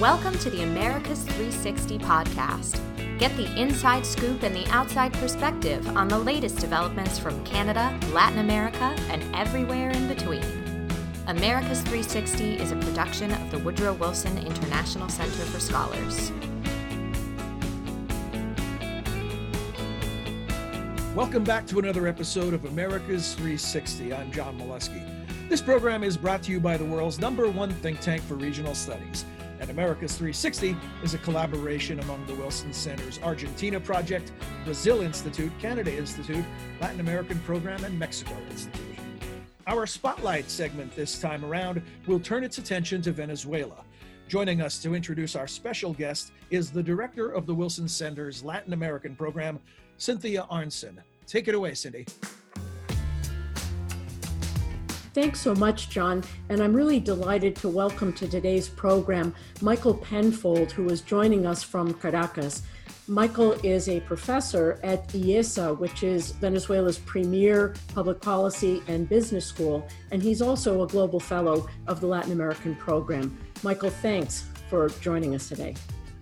Welcome to the Americas 360 podcast. Get the inside scoop and the outside perspective on the latest developments from Canada, Latin America, and everywhere in between. Americas 360 is a production of the Woodrow Wilson International Center for Scholars. Welcome back to another episode of Americas 360. I'm John Milewski. This program is brought to you by the world's number one think tank for regional studies. And Americas 360 is a collaboration among the Wilson Center's Argentina Project, Brazil Institute, Canada Institute, Latin American Program, and Mexico Institute. Our spotlight segment this time around will turn its attention to Venezuela. Joining us to introduce our special guest is the director of the Wilson Center's Latin American program, Cynthia Arnson. Take it away, Cindy. Thanks so much, John. And I'm really delighted to welcome to today's program Michael Penfold, who is joining us from Caracas. Michael is a professor at IESA, which is Venezuela's premier public policy and business school, and he's also a global fellow of the Latin American program. Michael, thanks for joining us today.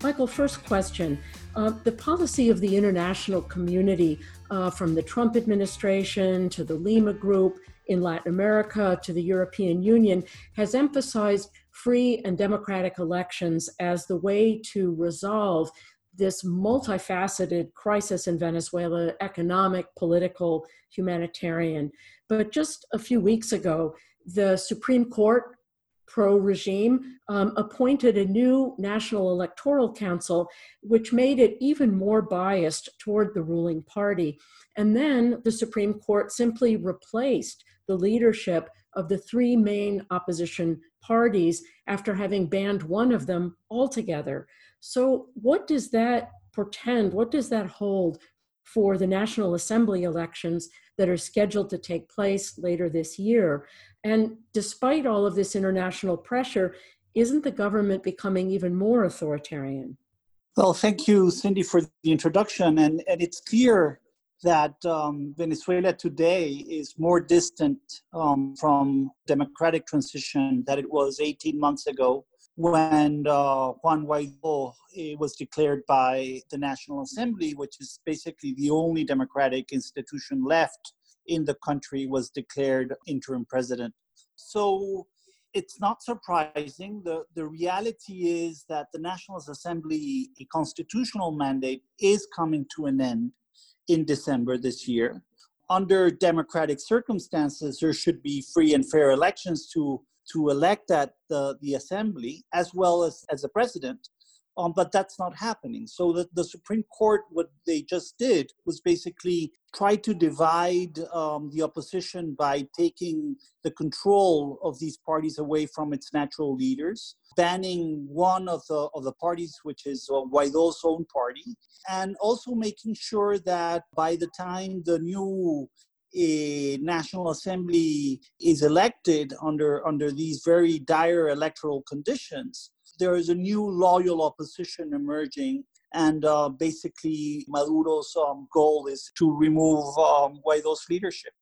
Michael, first question. Uh, the policy of the international community, uh, from the Trump administration to the Lima Group, in Latin America to the European Union has emphasized free and democratic elections as the way to resolve this multifaceted crisis in Venezuela economic, political, humanitarian. But just a few weeks ago, the Supreme Court, pro regime, um, appointed a new National Electoral Council, which made it even more biased toward the ruling party. And then the Supreme Court simply replaced the leadership of the three main opposition parties after having banned one of them altogether. So, what does that portend? What does that hold for the National Assembly elections that are scheduled to take place later this year? And despite all of this international pressure, isn't the government becoming even more authoritarian? Well, thank you, Cindy, for the introduction. And, and it's clear that um, Venezuela today is more distant um, from democratic transition than it was 18 months ago when uh, Juan Guaido eh, was declared by the National Assembly, which is basically the only democratic institution left in the country, was declared interim president. So it's not surprising. The, the reality is that the National Assembly a constitutional mandate is coming to an end in December this year. Under democratic circumstances, there should be free and fair elections to, to elect at the, the assembly as well as, as a president. Um, but that's not happening. So the, the Supreme Court, what they just did was basically try to divide um, the opposition by taking the control of these parties away from its natural leaders, banning one of the of the parties, which is uh, Guaido's own party, and also making sure that by the time the new a National Assembly is elected under under these very dire electoral conditions, there is a new loyal opposition emerging. And uh, basically, Maduro's um, goal is to remove um, Guaido's leadership.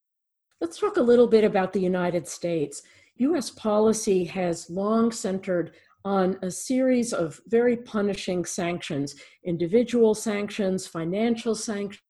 Let's talk a little bit about the United States. US policy has long centered on a series of very punishing sanctions individual sanctions, financial sanctions,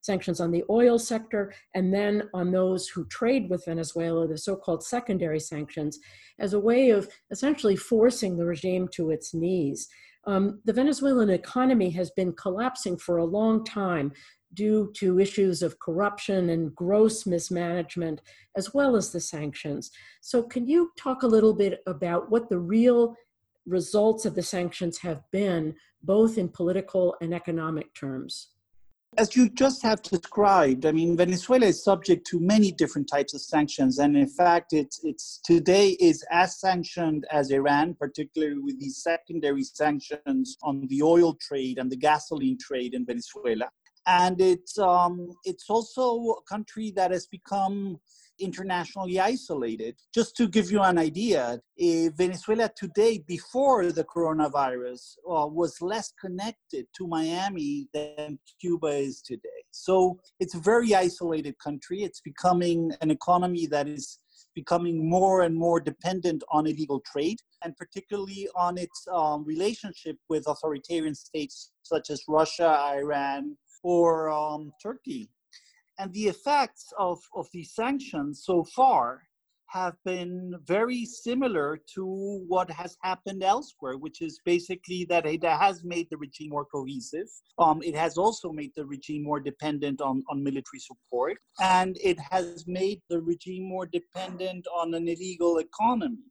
sanctions on the oil sector, and then on those who trade with Venezuela, the so called secondary sanctions, as a way of essentially forcing the regime to its knees. Um, the Venezuelan economy has been collapsing for a long time due to issues of corruption and gross mismanagement, as well as the sanctions. So, can you talk a little bit about what the real results of the sanctions have been, both in political and economic terms? As you just have described, I mean, Venezuela is subject to many different types of sanctions, and in fact, it's it's today is as sanctioned as Iran, particularly with these secondary sanctions on the oil trade and the gasoline trade in Venezuela. And it's um, it's also a country that has become internationally isolated. Just to give you an idea, uh, Venezuela today, before the coronavirus, uh, was less connected to Miami than Cuba is today. So it's a very isolated country. It's becoming an economy that is becoming more and more dependent on illegal trade, and particularly on its um, relationship with authoritarian states such as Russia, Iran, or um, Turkey. And the effects of, of these sanctions so far have been very similar to what has happened elsewhere, which is basically that it has made the regime more cohesive. Um, it has also made the regime more dependent on, on military support, and it has made the regime more dependent on an illegal economy.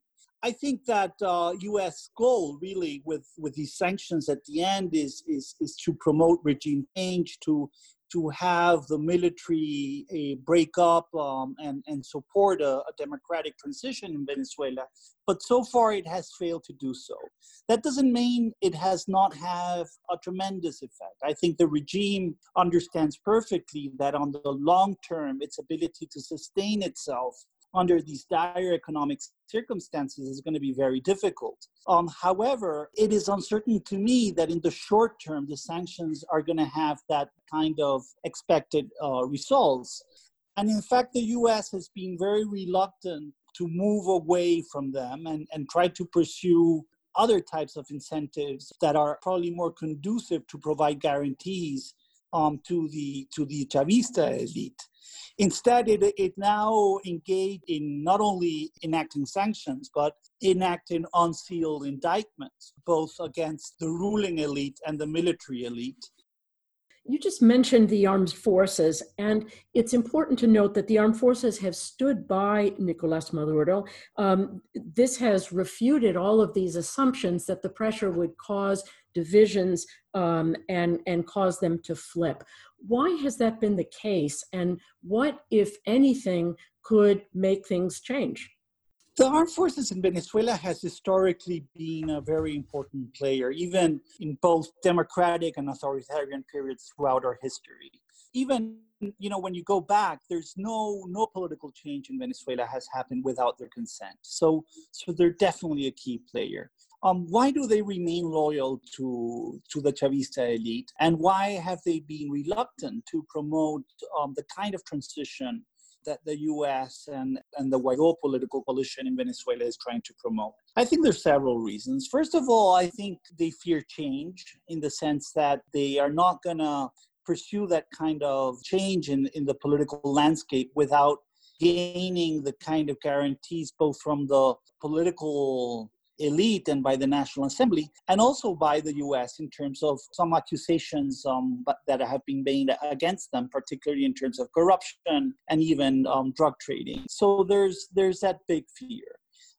I think that uh, U.S. goal really with, with these sanctions at the end is, is, is to promote regime change, to to have the military uh, break up um, and, and support a, a, democratic transition in Venezuela. But so far, it has failed to do so. That doesn't mean it has not have a tremendous effect. I think the regime understands perfectly that on the long term, its ability to sustain itself under these dire economic circumstances is going to be very difficult. Um, however, it is uncertain to me that in the short term, the sanctions are going to have that kind of expected uh, results. And in fact, the US has been very reluctant to move away from them and, and try to pursue other types of incentives that are probably more conducive to provide guarantees um, to the to the Chavista elite. Instead, it, it now engaged in not only enacting sanctions, but enacting unsealed indictments, both against the ruling elite and the military elite. You just mentioned the armed forces, and it's important to note that the armed forces have stood by Nicolas Maduro. Um, this has refuted all of these assumptions that the pressure would cause divisions um, and, and cause them to flip. Why has that been the case? And what, if anything, could make things change? The armed forces in Venezuela has historically been a very important player, even in both democratic and authoritarian periods throughout our history. Even you know when you go back, there's no no political change in Venezuela has happened without their consent. So so they're definitely a key player. Um, why do they remain loyal to, to the Chavista elite? And why have they been reluctant to promote um, the kind of transition that the US and, and the Guaido political coalition in Venezuela is trying to promote? I think there's several reasons. First of all, I think they fear change in the sense that they are not going to pursue that kind of change in, in the political landscape without gaining the kind of guarantees both from the political elite and by the National Assembly, and also by the US in terms of some accusations um, that have been made against them, particularly in terms of corruption and even um, drug trading. So there's, there's that big fear.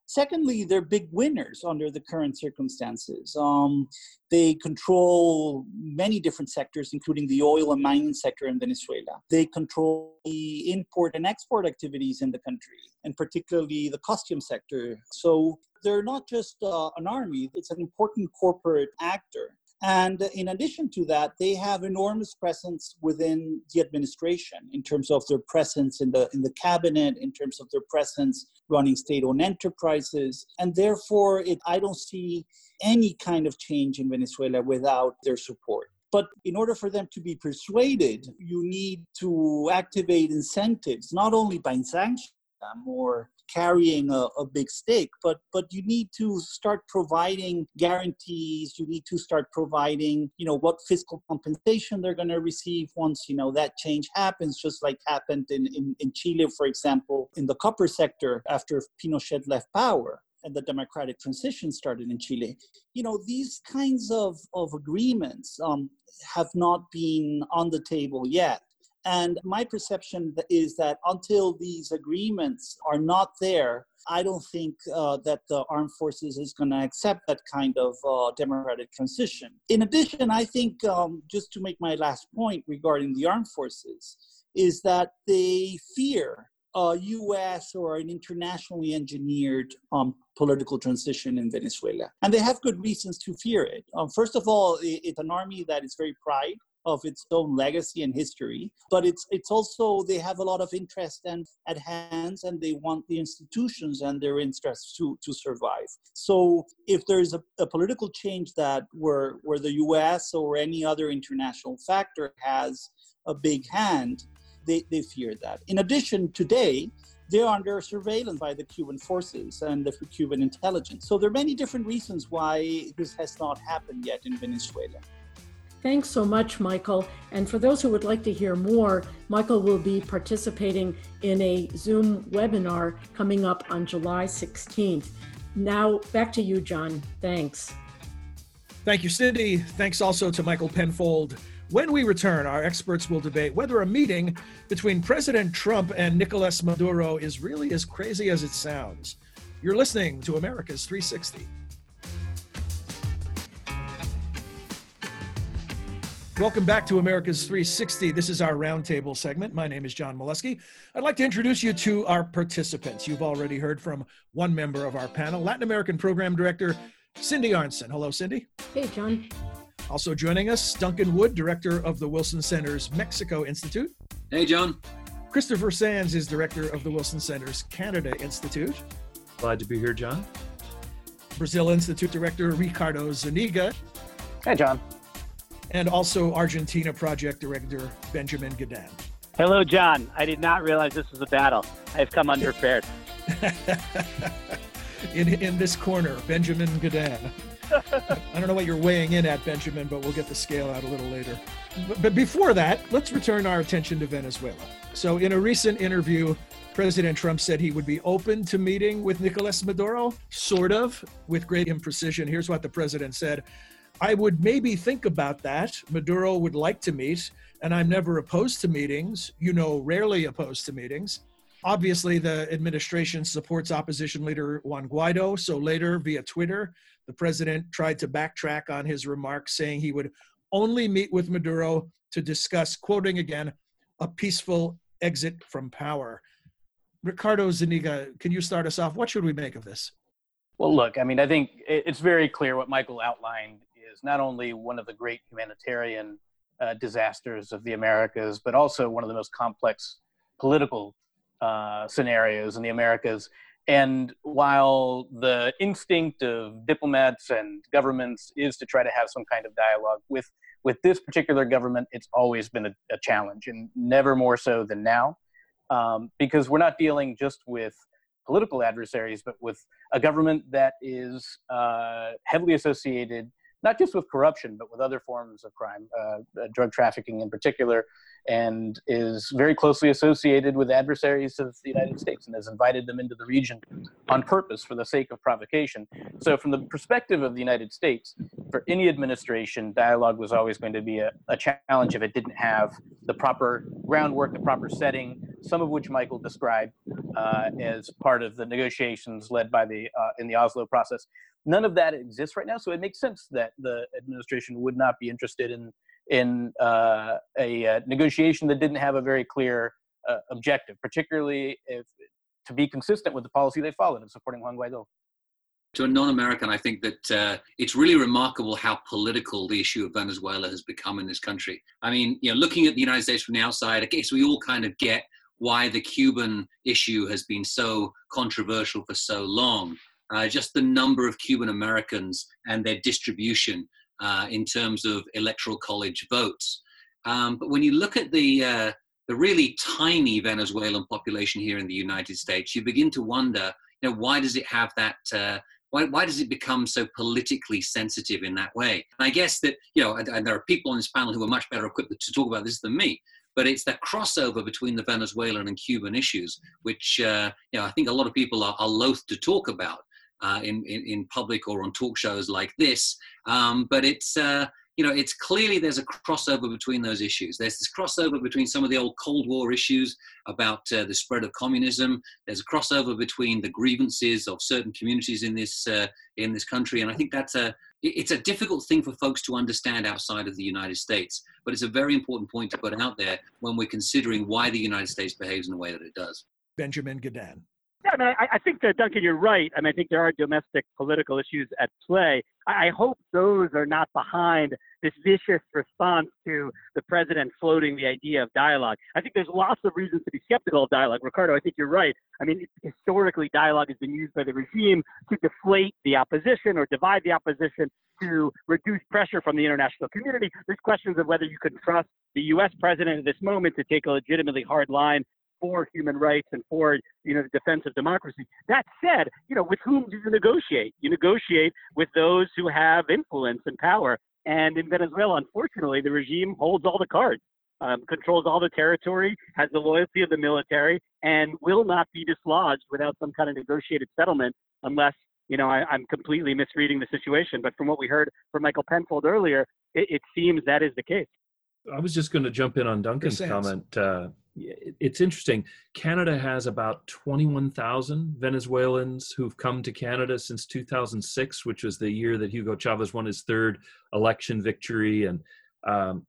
Secondly, they're big winners under the current circumstances. Um, they control many different sectors, including the oil and mining sector in Venezuela. They control the import and export activities in the country, and particularly the costume sector. So they're not just uh, an army, it's an important corporate actor. And in addition to that, they have enormous presence within the administration in terms of their presence in the in the cabinet, in terms of their presence running state-owned enterprises, and therefore, it, I don't see any kind of change in Venezuela without their support. But in order for them to be persuaded, you need to activate incentives, not only by sanctions or carrying a, a, big stake but but you need to start providing guarantees you need to start providing you know what fiscal compensation they're going to receive once you know that change happens just like happened in, in, in chile for example in the copper sector after pinochet left power and the democratic transition started in Chile. You know, these kinds of, of agreements um, have not been on the table yet. And my perception is that until these agreements are not there, I don't think uh, that the armed forces is going to accept that kind of uh, democratic transition. In addition, I think, um, just to make my last point regarding the armed forces, is that they fear a US or an internationally engineered um, political transition in Venezuela. And they have good reasons to fear it. Um, first of all, it's an army that is very proud of its own legacy and history but it's it's also they have a lot of interest and at hands and they want the institutions and their interests to to survive so if there's a, a political change that where where the us or any other international factor has a big hand they, they fear that in addition today they're under surveillance by the Cuban forces and the Cuban intelligence. So there are many different reasons why this has not happened yet in Venezuela. Thanks so much, Michael. And for those who would like to hear more, Michael will be participating in a Zoom webinar coming up on July 16th. Now, back to you, John. Thanks. Thank you, Cindy. Thanks also to Michael Penfold. When we return, our experts will debate whether a meeting between President Trump and Nicolas Maduro is really as crazy as it sounds. You're listening to Americas 360. Welcome back to Americas 360. This is our roundtable segment. My name is John Milewski. I'd like to introduce you to our participants. You've already heard from one member of our panel, Latin American Program Director Cindy Arnson. Hello, Cindy. Hey, John. Also joining us, Duncan Wood, Director of the Wilson Center's Mexico Institute. Hey, John. Christopher Sands is Director of the Wilson Center's Canada Institute. Glad to be here, John. Brazil Institute Director Ricardo Zuniga. Hey, John. And also Argentina Project Director Benjamin Gedan. Hello, John. I did not realize this was a battle. I've come unprepared. in, in this corner, Benjamin Gedan. I don't know what you're weighing in at, Benjamin, but we'll get the scale out a little later. But, but before that, let's return our attention to Venezuela. So, in a recent interview, President Trump said he would be open to meeting with Nicolas Maduro, sort of, with great imprecision. Here's what the president said I would maybe think about that. Maduro would like to meet, and I'm never opposed to meetings, you know, rarely opposed to meetings. Obviously, the administration supports opposition leader Juan Guaido. So later, via Twitter, the president tried to backtrack on his remarks, saying he would only meet with Maduro to discuss, quoting again, a peaceful exit from power. Ricardo Zuniga, can you start us off? What should we make of this? Well, look, I mean, I think it's very clear what Michael outlined is not only one of the great humanitarian uh, disasters of the Americas, but also one of the most complex political uh, scenarios in the Americas. And while the instinct of diplomats and governments is to try to have some kind of dialogue with with this particular government, it's always been a, a challenge, and never more so than now, um, because we're not dealing just with political adversaries, but with a government that is uh, heavily associated not just with corruption, but with other forms of crime, uh, uh, drug trafficking in particular, and is very closely associated with adversaries of the United States and has invited them into the region on purpose for the sake of provocation. So, from the perspective of the United States, for any administration, dialogue was always going to be a, a challenge if it didn't have the proper groundwork, the proper setting, some of which Michael described uh, as part of the negotiations led by the uh, in the Oslo process none of that exists right now. So it makes sense that the administration would not be interested in in uh, a uh, negotiation that didn't have a very clear uh, objective, particularly if to be consistent with the policy they followed in supporting Juan Guaido. To a non-American, I think that uh, it's really remarkable how political the issue of Venezuela has become in this country. I mean, you know, looking at the United States from the outside, I guess we all kind of get why the Cuban issue has been so controversial for so long uh, just the number of Cuban Americans and their distribution uh, in terms of electoral college votes. Um, but when you look at the uh, the really tiny Venezuelan population here in the United States, you begin to wonder, you know, why does it have that? Uh, why, why does it become so politically sensitive in that way? And I guess that, you know, and, and there are people on this panel who are much better equipped to talk about this than me but it's that crossover between the Venezuelan and Cuban issues, which uh, you know I think a lot of people are, are loath to talk about uh, in, in, in public or on talk shows like this. Um, but it's uh, you know it's clearly there's a crossover between those issues. There's this crossover between some of the old Cold War issues about uh, the spread of communism. There's a crossover between the grievances of certain communities in this uh, in this country, and I think that's a it's a difficult thing for folks to understand outside of the United States, but it's a very important point to put out there when we're considering why the United States behaves in the way that it does. Benjamin Gedan. Yeah, I mean, I, I think that Duncan, you're right. I mean, I think there are domestic political issues at play. I, I hope those are not behind this vicious response to the president floating the idea of dialogue. I think there's lots of reasons to be skeptical of dialogue. Ricardo, I think you're right. I mean, historically, dialogue has been used by the regime to deflate the opposition or divide the opposition to reduce pressure from the international community. There's questions of whether you can trust the U.S. president at this moment to take a legitimately hard line for human rights and for you know the defense of democracy. That said, you know, with whom do you negotiate? You negotiate with those who have influence and power. And in Venezuela, unfortunately, the regime holds all the cards, um, controls all the territory, has the loyalty of the military, and will not be dislodged without some kind of negotiated settlement unless you know, I, am completely misreading the situation, but from what we heard from Michael Penfold earlier, it, it seems that is the case. I was just going to jump in on Duncan's comment. Uh, it's interesting. Canada has about 21,000 Venezuelans who've come to Canada since 2006, which was the year that Hugo Chavez won his third election victory. And um,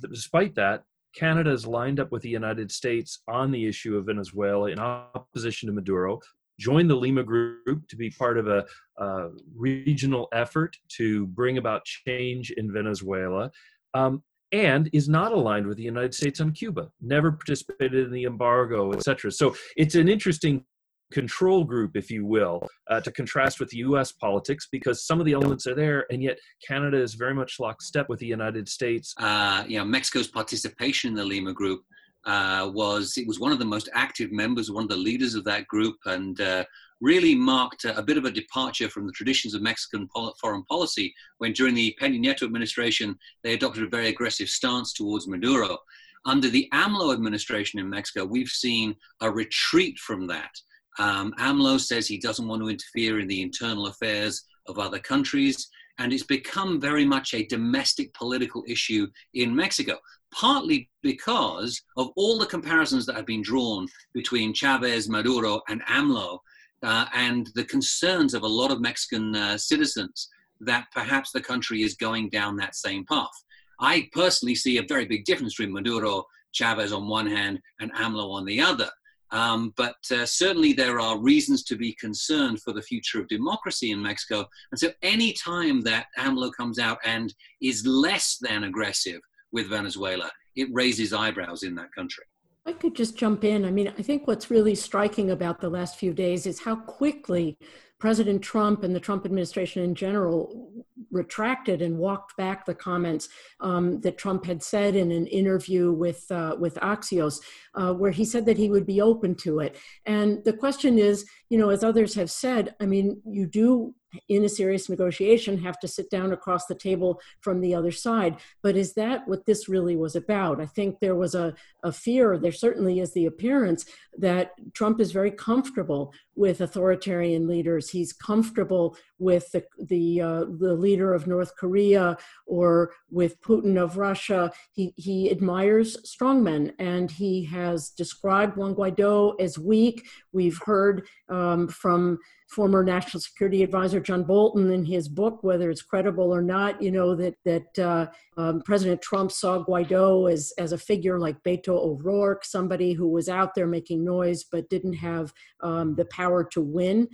despite that, Canada is lined up with the United States on the issue of Venezuela in opposition to Maduro. Joined the Lima Group to be part of a, a regional effort to bring about change in Venezuela. Um, and is not aligned with the United States on Cuba, never participated in the embargo, etc. So it's an interesting control group, if you will, uh, to contrast with U.S. politics because some of the elements are there, and yet Canada is very much lockstep with the United States. Uh, you know, Mexico's participation in the Lima Group uh, was it was one of the most active members, one of the leaders of that group, and uh, really marked a, a, bit of a departure from the traditions of Mexican pol- foreign policy when during the Peña Nieto administration they adopted a very aggressive stance towards Maduro. Under the AMLO administration in Mexico, we've seen a retreat from that. Um, AMLO says he doesn't want to interfere in the internal affairs of other countries, and it's become very much a domestic political issue in Mexico, partly because of all the comparisons that have been drawn between Chavez, Maduro, and AMLO uh, and the concerns of a lot of Mexican uh, citizens that perhaps the country is going down that same path. I personally see a very big difference between Maduro, Chavez on one hand, and AMLO on the other. Um, but uh, certainly there are reasons to be concerned for the future of democracy in Mexico. And so any time that AMLO comes out and is less than aggressive with Venezuela, it raises eyebrows in that country. I could just jump in. I mean, I think what's really striking about the last few days is how quickly President Trump and the Trump administration in general retracted and walked back the comments um, that Trump had said in an interview with uh, with Axios, uh, where he said that he would be open to it. And the question is, you know, as others have said, I mean, you do in a serious negotiation have to sit down across the table from the other side. But is that what this really was about? I think there was a, a fear, there certainly is the appearance that Trump is very comfortable with authoritarian leaders. He's comfortable with the, the, uh, the leader of North Korea or with Putin of Russia. He, he admires strongmen and he has described Juan Guaido as weak. We've heard um, from former national security advisor John Bolton in his book, whether it's credible or not, you know, that, that uh, um, President Trump saw Guaido as, as a figure like Beto O'Rourke, somebody who was out there making noise but didn't have um, the power to win.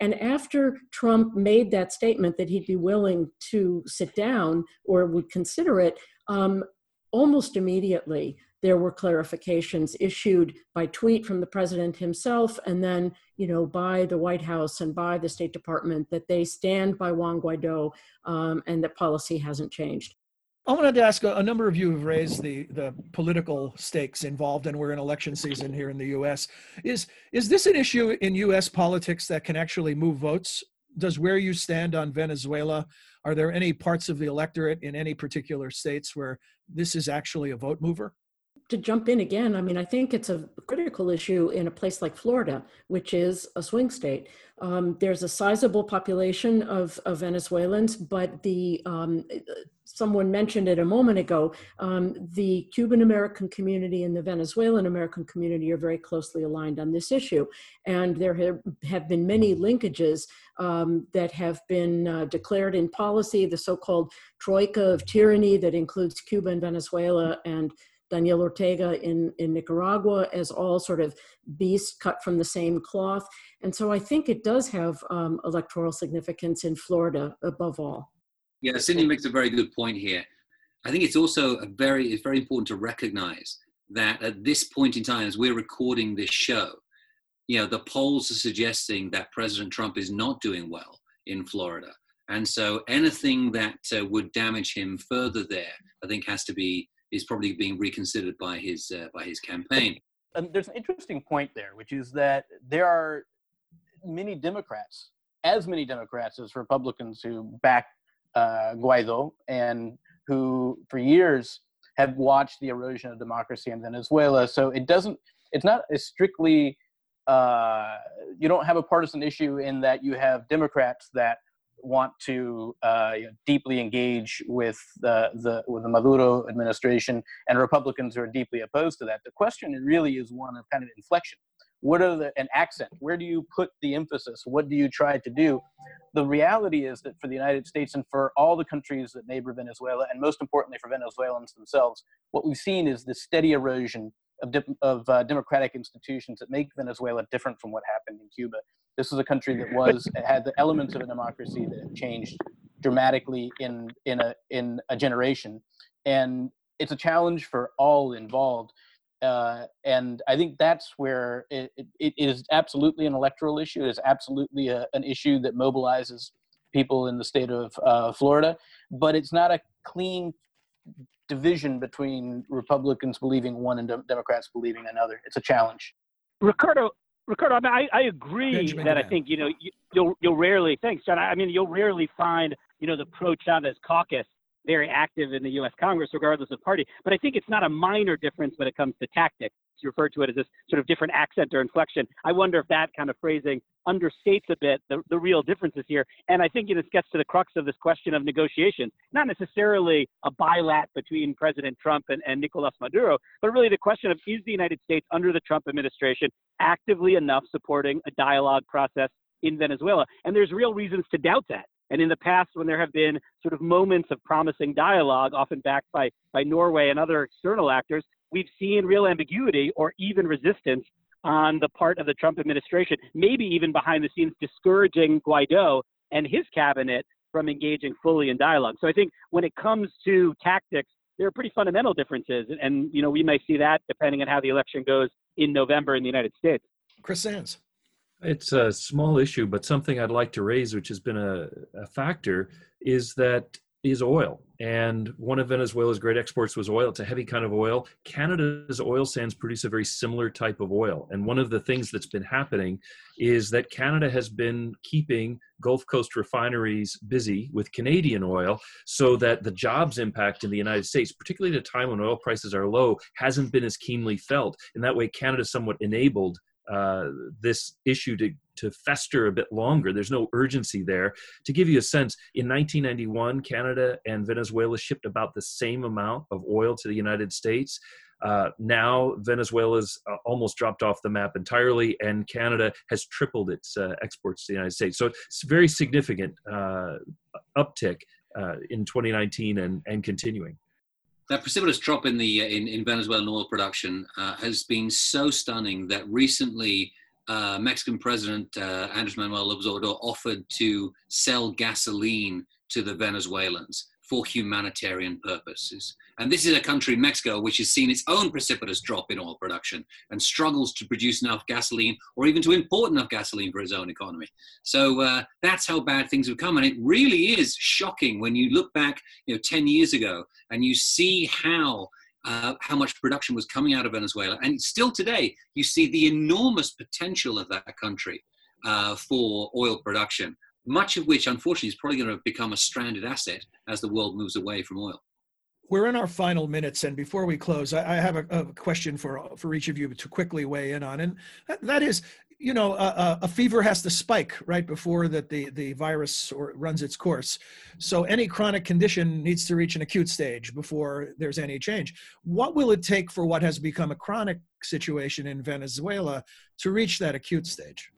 And after Trump made that statement that he'd be willing to sit down or would consider it, um, almost immediately there were clarifications issued by tweet from the president himself and then you know by the white house and by the state department that they stand by juan guaido um, and that policy hasn't changed I wanted to ask a, number of you have raised the the political stakes involved, and we're in election season here in the U.S. Is is this an issue in U.S. politics that can actually move votes? Does where you stand on Venezuela? Are there any parts of the electorate in any particular states where this is actually a vote mover? to jump in again, I mean, I think it's a critical issue in a place like Florida, which is a swing state. Um, there's a sizable population of, of Venezuelans, but the um, someone mentioned it a moment ago. Um, the Cuban American community and the Venezuelan American community are very closely aligned on this issue, and there have, been many linkages um, that have been uh, declared in policy. The so-called troika of tyranny that includes Cuba and Venezuela and Daniel Ortega in, in Nicaragua as all sort of beasts cut from the same cloth. And so I think it does have um, electoral significance in Florida above all. Yeah, Cindy makes a very good point here. I think it's also a very, it's very important to recognize that at this point in time, as we're recording this show, you know, the polls are suggesting that President Trump is not doing well in Florida. And so anything that uh, would damage him further there, I think has to be is probably being reconsidered by his uh, by his campaign. um, there's an interesting point there, which is that there are many Democrats, as many Democrats as Republicans, who back uh, Guaido and who, for years, have watched the erosion of democracy in Venezuela. So it doesn't. It's not a strictly. Uh, you don't have a partisan issue in that you have Democrats that want to uh, you know, deeply engage with the, the with the Maduro administration and Republicans who are deeply opposed to that. The question really is one of kind of inflection. What are the an accent? Where do you put the emphasis? What do you try to do? The reality is that for the United States and for all the countries that neighbor Venezuela, and most importantly for Venezuelans themselves, what we've seen is the steady erosion of, of uh, democratic institutions that make Venezuela different from what happened in Cuba. This is a country that was had the elements of a democracy that changed dramatically in in a in a generation, and it's a challenge for all involved. Uh, and I think that's where it, it, it is absolutely an electoral issue. It is absolutely a, an issue that mobilizes people in the state of uh, Florida, but it's not a clean division between Republicans believing one and Democrats believing another. It's a challenge. Ricardo, Ricardo, I, mean, I, I agree Benjamin that I think you know you, you'll you'll rarely. Thanks, John. I mean, you'll rarely find you know the pro Chavez caucus very active in the U.S. Congress, regardless of party. But I think it's not a minor difference when it comes to tactics. You refer to it as this sort of different accent or inflection. I wonder if that kind of phrasing understates a bit the, the real differences here. And I think you know, this gets to the crux of this question of negotiations, not necessarily a bilat between President Trump and, and Nicolas Maduro, but really the question of is the United States under the Trump administration actively enough supporting a dialogue process in Venezuela? And there's real reasons to doubt that. And in the past, when there have been sort of moments of promising dialogue, often backed by, by Norway and other external actors, we've seen real ambiguity or even resistance on the part of the Trump administration, maybe even behind the scenes discouraging Guaido and his cabinet from engaging fully in dialogue. So I think when it comes to tactics, there are pretty fundamental differences. And, you know, we may see that depending on how the election goes in November in the United States. Chris Sands. It's a small issue, but something I'd like to raise, which has been a, a factor, is that is oil. And one of Venezuela's great exports was oil. It's a heavy kind of oil. Canada's oil sands produce a very similar type of oil. And one of the things that's been happening is that Canada has been keeping Gulf Coast refineries busy with Canadian oil so that the jobs impact in the United States, particularly at a time when oil prices are low, hasn't been as keenly felt. In that way, Canada somewhat enabled uh, this issue to, to fester a bit longer. There's no urgency there. To give you a sense, in 1991, Canada and Venezuela shipped about the same amount of oil to the United States. Uh, now Venezuela's uh, almost dropped off the map entirely, and Canada has tripled its uh, exports to the United States. So it's a very significant uh, uptick uh, in 2019 and, and continuing that precipitous drop in the uh, in, in Venezuelan oil production uh, has been so stunning that recently uh, Mexican President uh, Andres Manuel López Obrador offered to sell gasoline to the Venezuelans for humanitarian purposes. And this is a country, Mexico, which has seen its own precipitous drop in oil production and struggles to produce enough gasoline or even to import enough gasoline for its own economy. So uh, that's how bad things have come. And it really is shocking when you look back, you know, 10 years ago and you see how uh, how much production was coming out of Venezuela. And still today, you see the enormous potential of that country uh, for oil production much of which unfortunately is probably going to become a stranded asset as the world moves away from oil. We're in our final minutes, and before we close, I, have a, a, question for for each of you to quickly weigh in on, and that, that is, you know, a, a, fever has to spike right before that the the virus or runs its course. So any chronic condition needs to reach an acute stage before there's any change. What will it take for what has become a chronic situation in Venezuela to reach that acute stage?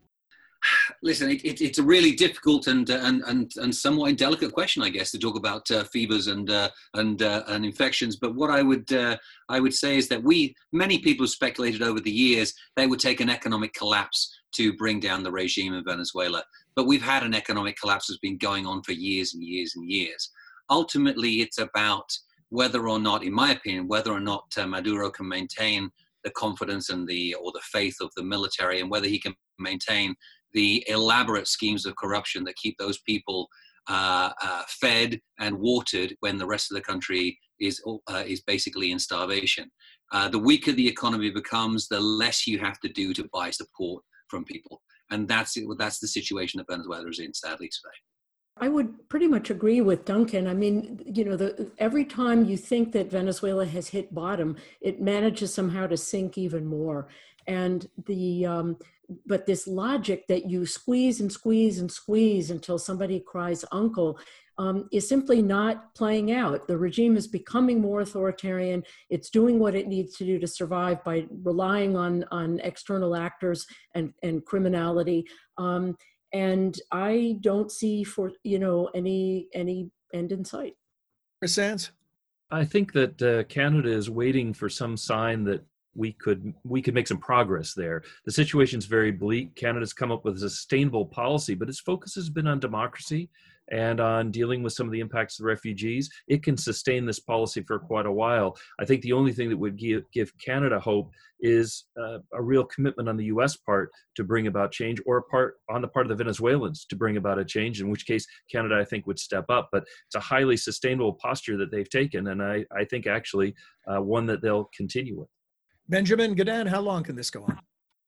Listen, it, it, it's a really difficult and, uh, and and and somewhat delicate question, I guess, to talk about uh, fevers and uh, and uh, and infections. But what I would uh, I would say is that we many people have speculated over the years they would take an economic collapse to bring down the regime in Venezuela. But we've had an economic collapse that's been going on for years and years and years. Ultimately, it's about whether or not, in my opinion, whether or not uh, Maduro can maintain the confidence and the or the faith of the military, and whether he can maintain the elaborate schemes of corruption that keep those people uh, uh, fed and watered when the rest of the country is uh, is basically in starvation. uh, the weaker the economy becomes, the less you have to do to buy support from people. And that's it, that's the situation that Venezuela is in, sadly, today. I would pretty much agree with Duncan. I mean, you know, the, every time you think that Venezuela has hit bottom, it manages somehow to sink even more. And the um, but this logic that you squeeze and squeeze and squeeze until somebody cries uncle um, is simply not playing out. The regime is becoming more authoritarian. It's doing what it needs to do to survive by relying on, on external actors and, and criminality. Um, and I don't see for you know any any end in sight. Chris Sands. I think that uh, Canada is waiting for some sign that we could we could make some progress there. The situation's very bleak. Canada's come up with a sustainable policy, but its focus has been on democracy and on dealing with some of the impacts of the refugees. It can sustain this policy for quite a while. I think the only thing that would give, give Canada hope is uh, a real commitment on the U.S. part to bring about change, or a part on the part of the Venezuelans to bring about a change. In which case, Canada, I think, would step up. But it's a highly sustainable posture that they've taken, and I, I think actually uh, one that they'll continue with. Benjamin Gedan, how long can this go on?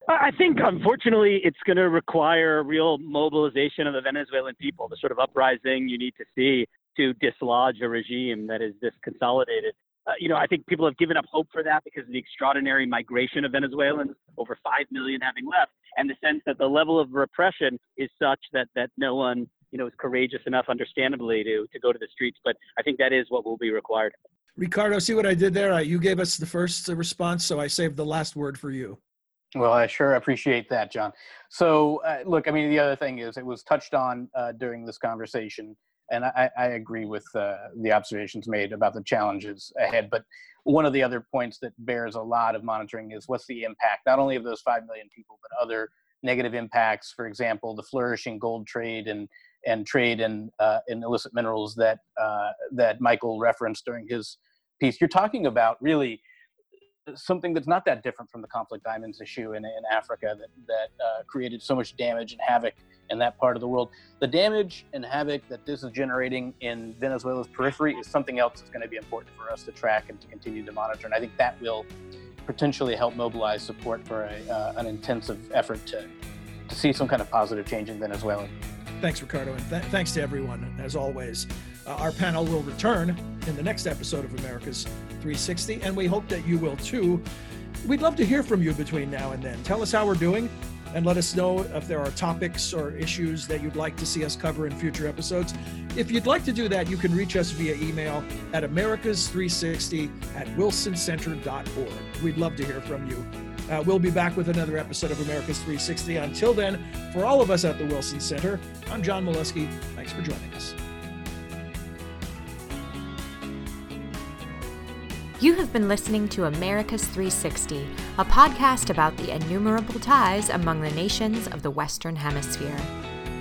I think, unfortunately, it's going to require real mobilization of the Venezuelan people, the sort of uprising you need to see to dislodge a regime that is this consolidated. Uh, you know, I think people have given up hope for that because of the extraordinary migration of Venezuelans, over 5 million having left, and the sense that the level of repression is such that, that no one, you know, is courageous enough, understandably, to, to go to the streets. But I think that is what will be required. Ricardo, see what I did there? You gave us the first response, so I saved the last word for you. Well, I sure appreciate that, John. So, uh, look, I mean, the other thing is it was touched on uh, during this conversation, and I, I agree with uh, the observations made about the challenges ahead. But one of the other points that bears a lot of monitoring is what's the impact, not only of those 5 million people, but other negative impacts. For example, the flourishing gold trade and and trade in uh, in illicit minerals that uh, that Michael referenced during his piece. You're talking about really something that's not that different from the conflict diamonds issue in, in Africa that, that uh, created so much damage and havoc in that part of the world. The damage and havoc that this is generating in Venezuela's periphery is something else that's going to be important for us to track and to continue to monitor. And I think that will potentially help mobilize support for a, uh, an intensive effort to, to see some kind of positive change in Venezuela. Thanks, Ricardo, and th- thanks to everyone, as always. Uh, our panel will return in the next episode of Americas 360, and we hope that you will too. We'd love to hear from you between now and then. Tell us how we're doing and let us know if there are topics or issues that you'd like to see us cover in future episodes. If you'd like to do that, you can reach us via email at americas360 at wilsoncenter.org. We'd love to hear from you. Uh, we'll be back with another episode of Americas 360. Until then, for all of us at the Wilson Center, I'm John Milewski. Thanks for joining us. You have been listening to Americas 360, a podcast about the innumerable ties among the nations of the Western Hemisphere.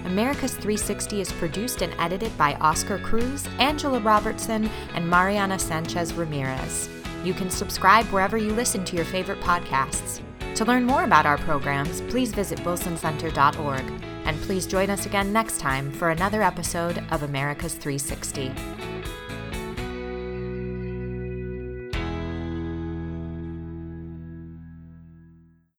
Americas 360 is produced and edited by Oscar Cruz, Angela Robertson, and Mariana Sanchez Ramirez. You can subscribe wherever you listen to your favorite podcasts. To learn more about our programs, please visit wilsoncenter.org. And please join us again next time for another episode of Americas 360.